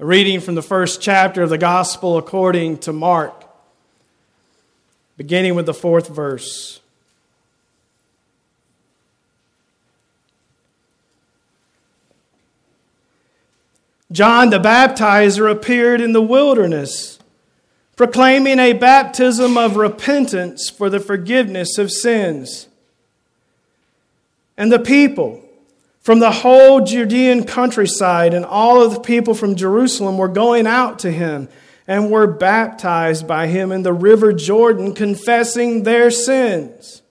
A reading from the first chapter of the Gospel according to Mark, beginning with the fourth verse. John the Baptizer appeared in the wilderness, proclaiming a baptism of repentance for the forgiveness of sins. And the people, from the whole Judean countryside and all of the people from Jerusalem were going out to him and were baptized by him in the river Jordan, confessing their sins.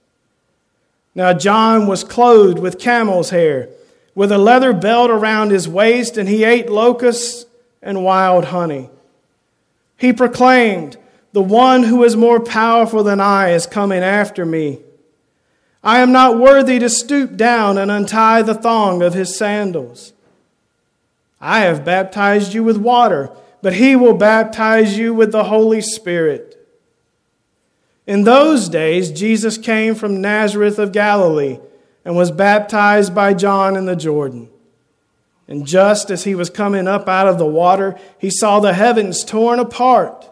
Now, John was clothed with camel's hair, with a leather belt around his waist, and he ate locusts and wild honey. He proclaimed, The one who is more powerful than I is coming after me I am not worthy to stoop down and untie the thong of his sandals. I have baptized you with water, but he will baptize you with the Holy Spirit. In those days, Jesus came from Nazareth of Galilee and was baptized by John in the Jordan. And just as he was coming up out of the water, he saw the heavens torn apart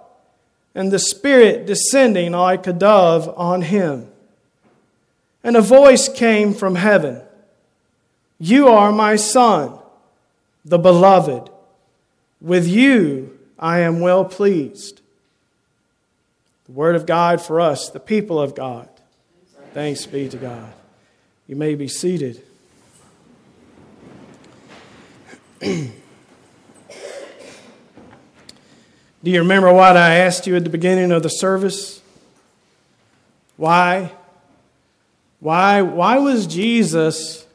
and the Spirit descending like a dove on him. And a voice came from heaven You are my Son, the beloved. With you I am well pleased. The Word of God for us, the people of God. Thanks be to God. You may be seated. Do you remember what I asked you at the beginning of the service? Why why, why was Jesus,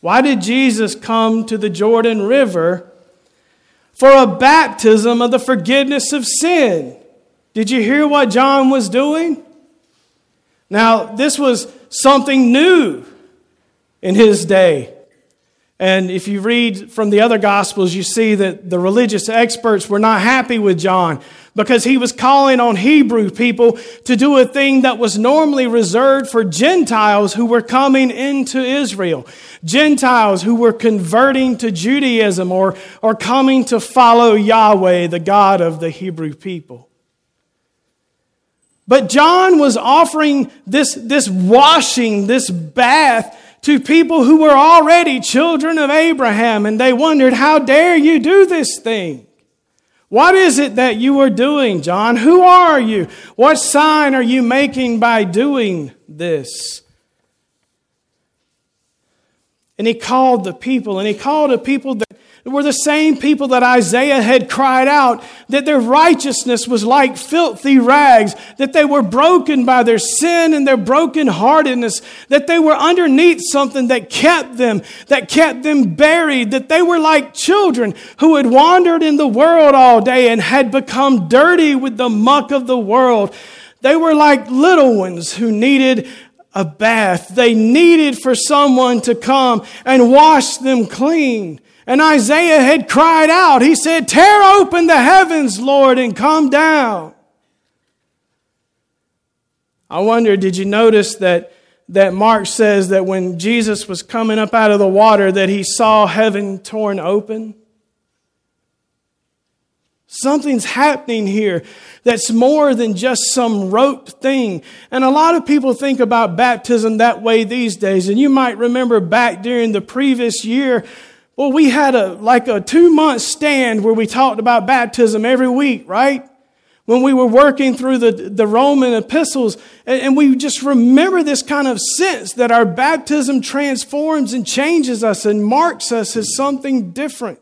why did Jesus come to the Jordan River for a baptism of the forgiveness of sin? Did you hear what John was doing? Now, this was something new in his day. And if you read from the other Gospels, you see that the religious experts were not happy with John because he was calling on Hebrew people to do a thing that was normally reserved for Gentiles who were coming into Israel. Gentiles who were converting to Judaism or, or coming to follow Yahweh, the God of the Hebrew people. But John was offering this, this washing, this bath to people who were already children of Abraham, and they wondered, How dare you do this thing? What is it that you are doing, John? Who are you? What sign are you making by doing this? And he called the people, and he called a people that were the same people that Isaiah had cried out that their righteousness was like filthy rags, that they were broken by their sin and their brokenheartedness, that they were underneath something that kept them, that kept them buried, that they were like children who had wandered in the world all day and had become dirty with the muck of the world. They were like little ones who needed a bath. They needed for someone to come and wash them clean. And Isaiah had cried out. He said, Tear open the heavens, Lord, and come down. I wonder, did you notice that, that Mark says that when Jesus was coming up out of the water, that he saw heaven torn open? Something's happening here that's more than just some rote thing. And a lot of people think about baptism that way these days. And you might remember back during the previous year well, we had a like a two month stand where we talked about baptism every week, right? When we were working through the, the Roman epistles, and, and we just remember this kind of sense that our baptism transforms and changes us and marks us as something different.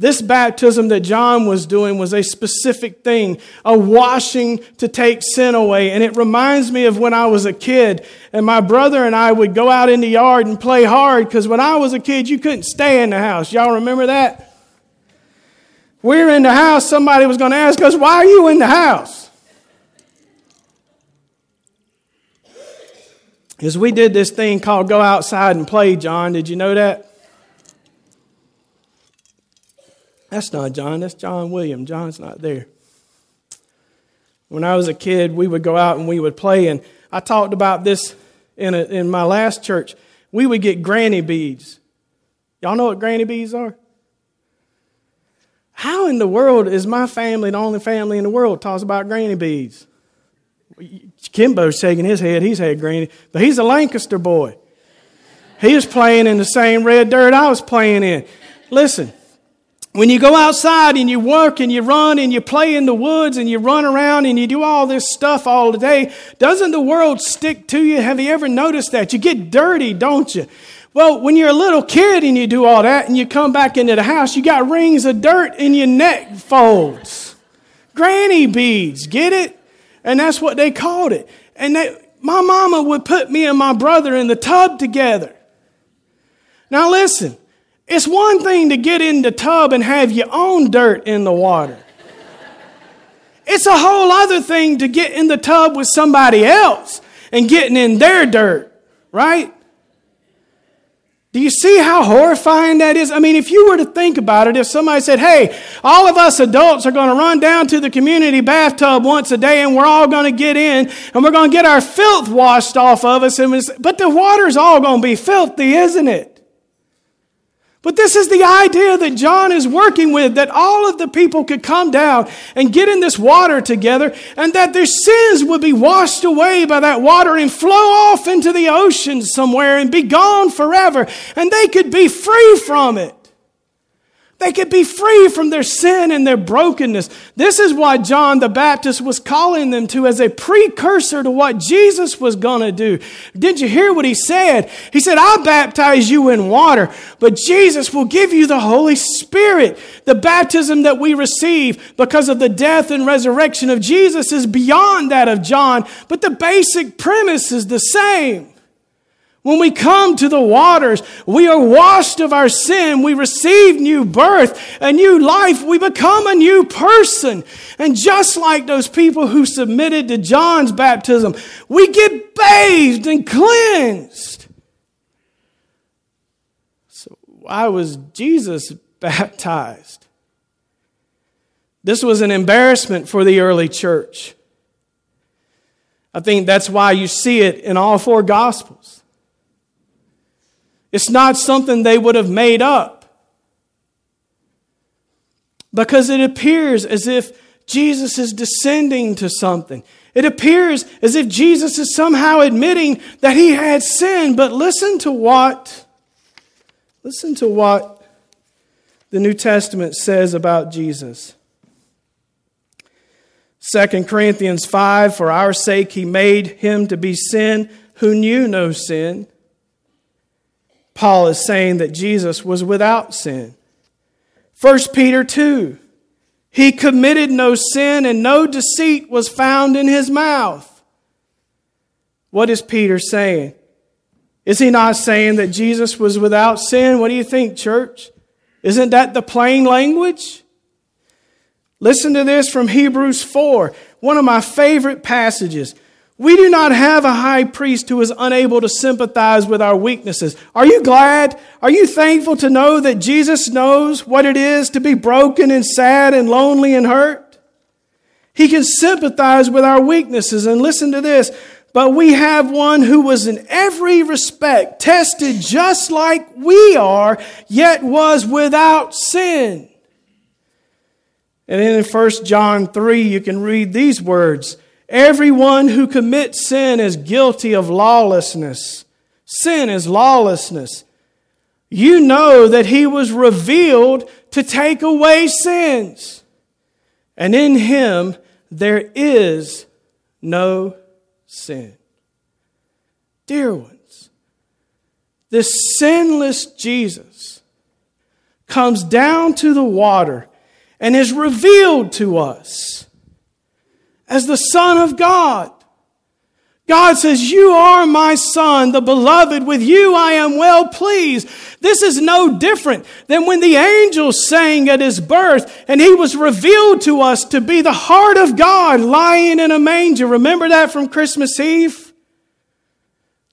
This baptism that John was doing was a specific thing, a washing to take sin away. And it reminds me of when I was a kid and my brother and I would go out in the yard and play hard because when I was a kid, you couldn't stay in the house. Y'all remember that? We were in the house, somebody was going to ask us, Why are you in the house? Because we did this thing called go outside and play, John. Did you know that? That's not John, that's John William. John's not there. When I was a kid, we would go out and we would play, and I talked about this in, a, in my last church. We would get granny beads. Y'all know what granny beads are? How in the world is my family the only family in the world talks about granny beads? Kimbo's shaking his head. He's had granny, but he's a Lancaster boy. He was playing in the same red dirt I was playing in. Listen, when you go outside and you work and you run and you play in the woods and you run around and you do all this stuff all day, doesn't the world stick to you? Have you ever noticed that? You get dirty, don't you? Well, when you're a little kid and you do all that and you come back into the house, you got rings of dirt in your neck folds. Granny beads, get it? And that's what they called it. And they, my mama would put me and my brother in the tub together. Now listen, it's one thing to get in the tub and have your own dirt in the water. It's a whole other thing to get in the tub with somebody else and getting in their dirt, right? Do you see how horrifying that is? I mean, if you were to think about it, if somebody said, hey, all of us adults are going to run down to the community bathtub once a day and we're all going to get in and we're going to get our filth washed off of us, and but the water's all going to be filthy, isn't it? But this is the idea that John is working with that all of the people could come down and get in this water together, and that their sins would be washed away by that water and flow off into the ocean somewhere and be gone forever, and they could be free from it. They could be free from their sin and their brokenness. This is what John the Baptist was calling them to as a precursor to what Jesus was going to do. Didn't you hear what he said? He said, I baptize you in water, but Jesus will give you the Holy Spirit. The baptism that we receive because of the death and resurrection of Jesus is beyond that of John, but the basic premise is the same. When we come to the waters, we are washed of our sin. We receive new birth, a new life. We become a new person. And just like those people who submitted to John's baptism, we get bathed and cleansed. So, why was Jesus baptized? This was an embarrassment for the early church. I think that's why you see it in all four Gospels. It's not something they would have made up. Because it appears as if Jesus is descending to something. It appears as if Jesus is somehow admitting that he had sinned. But listen to what, listen to what the New Testament says about Jesus. 2 Corinthians 5 For our sake he made him to be sin who knew no sin Paul is saying that Jesus was without sin. 1 Peter 2 He committed no sin and no deceit was found in his mouth. What is Peter saying? Is he not saying that Jesus was without sin? What do you think, church? Isn't that the plain language? Listen to this from Hebrews 4, one of my favorite passages. We do not have a high priest who is unable to sympathize with our weaknesses. Are you glad? Are you thankful to know that Jesus knows what it is to be broken and sad and lonely and hurt? He can sympathize with our weaknesses. And listen to this. But we have one who was in every respect tested just like we are, yet was without sin. And then in 1 John 3, you can read these words. Everyone who commits sin is guilty of lawlessness. Sin is lawlessness. You know that he was revealed to take away sins. And in him there is no sin. Dear ones, this sinless Jesus comes down to the water and is revealed to us as the Son of God. God says, You are my Son, the beloved. With you I am well pleased. This is no different than when the angels sang at his birth and he was revealed to us to be the heart of God lying in a manger. Remember that from Christmas Eve?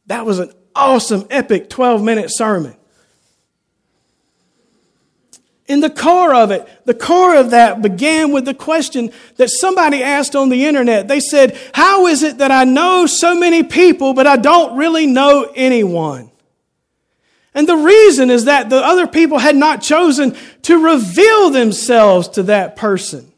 That was an awesome, epic 12 minute sermon in the core of it, the core of that began with the question that somebody asked on the internet. They said, How is it that I know so many people, but I don't really know anyone? And the reason is that the other people had not chosen to reveal themselves to that person.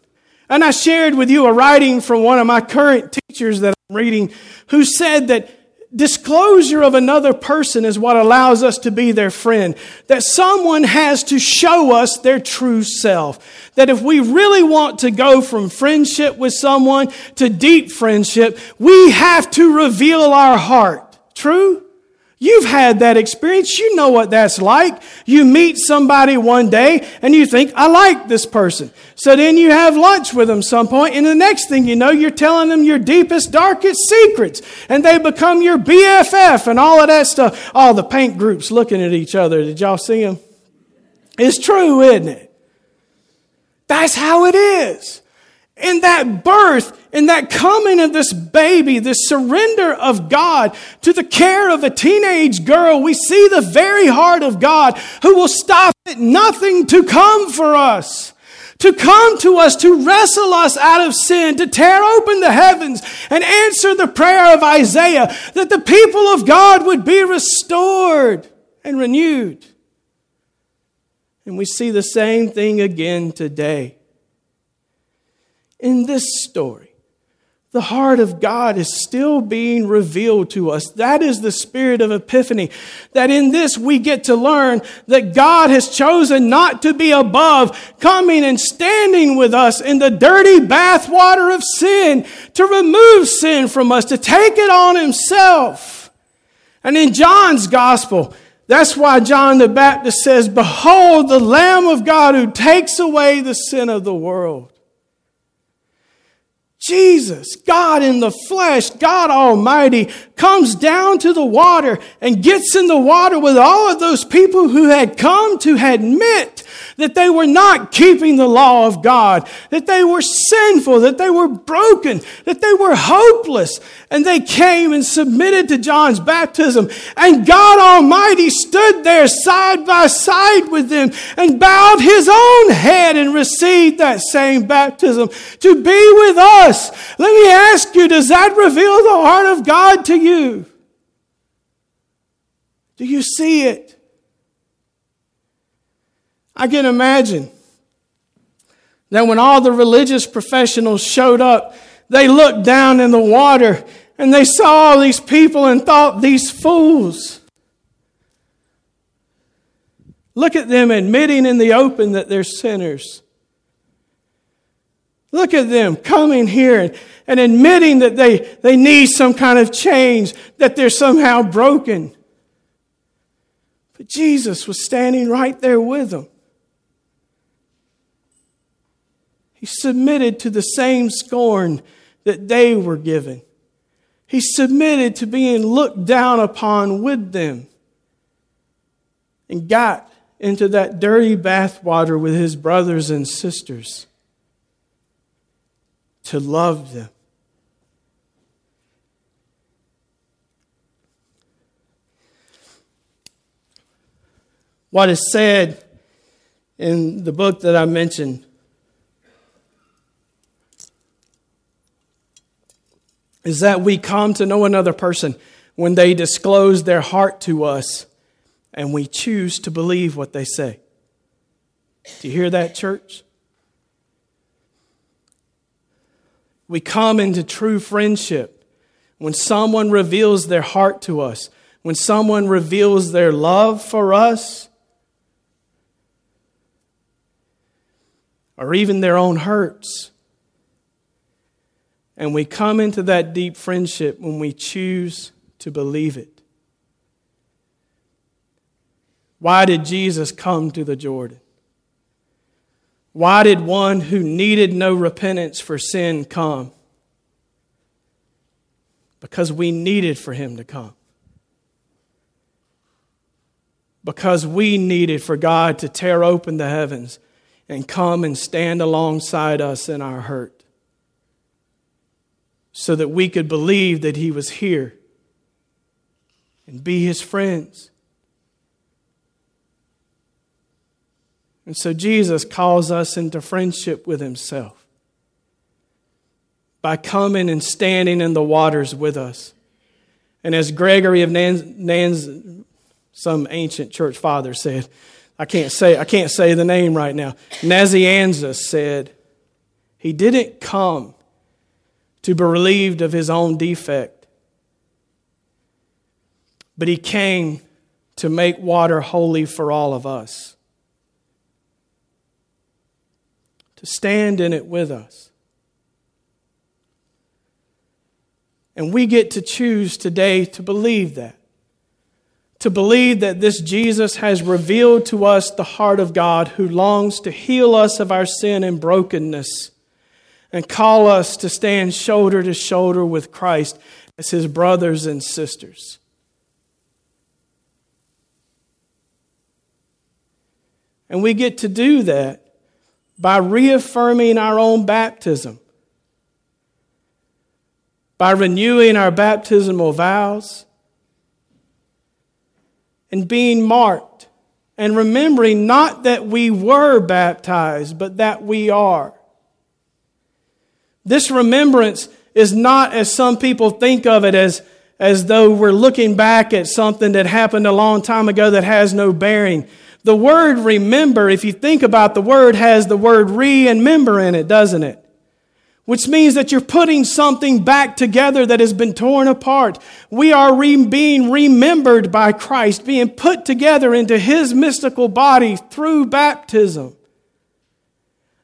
And I shared with you a writing from one of my current teachers that I'm reading who said that disclosure of another person is what allows us to be their friend. That someone has to show us their true self. That if we really want to go from friendship with someone to deep friendship, we have to reveal our heart. True? You've had that experience. You know what that's like. You meet somebody one day and you think, I like this person. So then you have lunch with them some point and the next thing you know, you're telling them your deepest, darkest secrets and they become your BFF and all of that stuff. All the paint groups looking at each other. Did y'all see them? It's true, isn't it? That's how it is in that birth, in that coming of this baby, this surrender of God to the care of a teenage girl, we see the very heart of God who will stop at nothing to come for us. To come to us, to wrestle us out of sin, to tear open the heavens and answer the prayer of Isaiah that the people of God would be restored and renewed. And we see the same thing again today in this story. The heart of God is still being revealed to us. That is the spirit of epiphany. That in this we get to learn that God has chosen not to be above, coming and standing with us in the dirty bathwater of sin, to remove sin from us, to take it on himself. And in John's gospel, that's why John the Baptist says, Behold the Lamb of God who takes away the sin of the world. Jesus, God in the flesh, God Almighty, comes down to the water and gets in the water with all of those people who had come to admit that they were not keeping the law of God, that they were sinful, that they were broken, that they were hopeless. And they came and submitted to John's baptism. And God Almighty stood there side by side with them and bowed his own head and received that same baptism to be with us. Let me ask you, does that reveal the heart of God to you? Do you see it? I can imagine that when all the religious professionals showed up, they looked down in the water and they saw all these people and thought, these fools. Look at them admitting in the open that they're sinners. Look at them coming here and, and admitting that they, they need some kind of change, that they're somehow broken. But Jesus was standing right there with them. He submitted to the same scorn that they were given. He submitted to being looked down upon with them and got into that dirty bathwater with his brothers and sisters to love them. What is said in the book that I mentioned is that we come to know another person when they disclose their heart to us and we choose to believe what they say. Do you hear that, church? We come into true friendship when someone reveals their heart to us, when someone reveals their love for us, or even their own hurts. And we come into that deep friendship when we choose to believe it. Why did Jesus come to the Jordan? Why did one who needed no repentance for sin come? Because we needed for him to come. Because we needed for God to tear open the heavens and come and stand alongside us in our hurt so that we could believe that He was here and be His friends. And so Jesus calls us into friendship with Himself by coming and standing in the waters with us. And as Gregory of Nans, Nans some ancient church father said. I can't say, I can't say the name right now. Nazianzus said, He didn't come to be relieved of his own defect, but he came to make water holy for all of us, to stand in it with us. And we get to choose today to believe that. To believe that this Jesus has revealed to us the heart of God who longs to heal us of our sin and brokenness and call us to stand shoulder to shoulder with Christ as his brothers and sisters. And we get to do that by reaffirming our own baptism, by renewing our baptismal vows, and being marked, and remembering not that we were baptized, but that we are. This remembrance is not as some people think of it as, as though we're looking back at something that happened a long time ago that has no bearing. The word remember, if you think about the word, has the word re and member in it, doesn't it? Which means that you're putting something back together that has been torn apart. We are re- being remembered by Christ, being put together into His mystical body through baptism.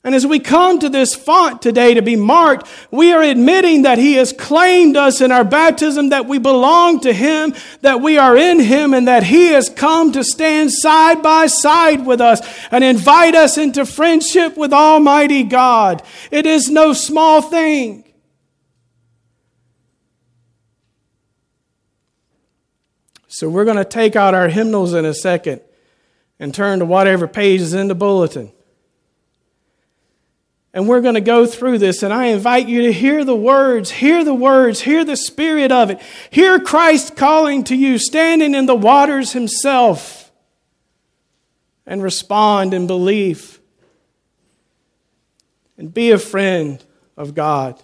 And as we come to this font today to be marked, we are admitting that He has claimed us in our baptism, that we belong to Him, that we are in Him, and that He has come to stand side by side with us and invite us into friendship with Almighty God. It is no small thing. So we're going to take out our hymnals in a second and turn to whatever page is in the bulletin. And we're going to go through this, and I invite you to hear the words, hear the words, hear the spirit of it. Hear Christ calling to you, standing in the waters himself, and respond in belief. And be a friend of God.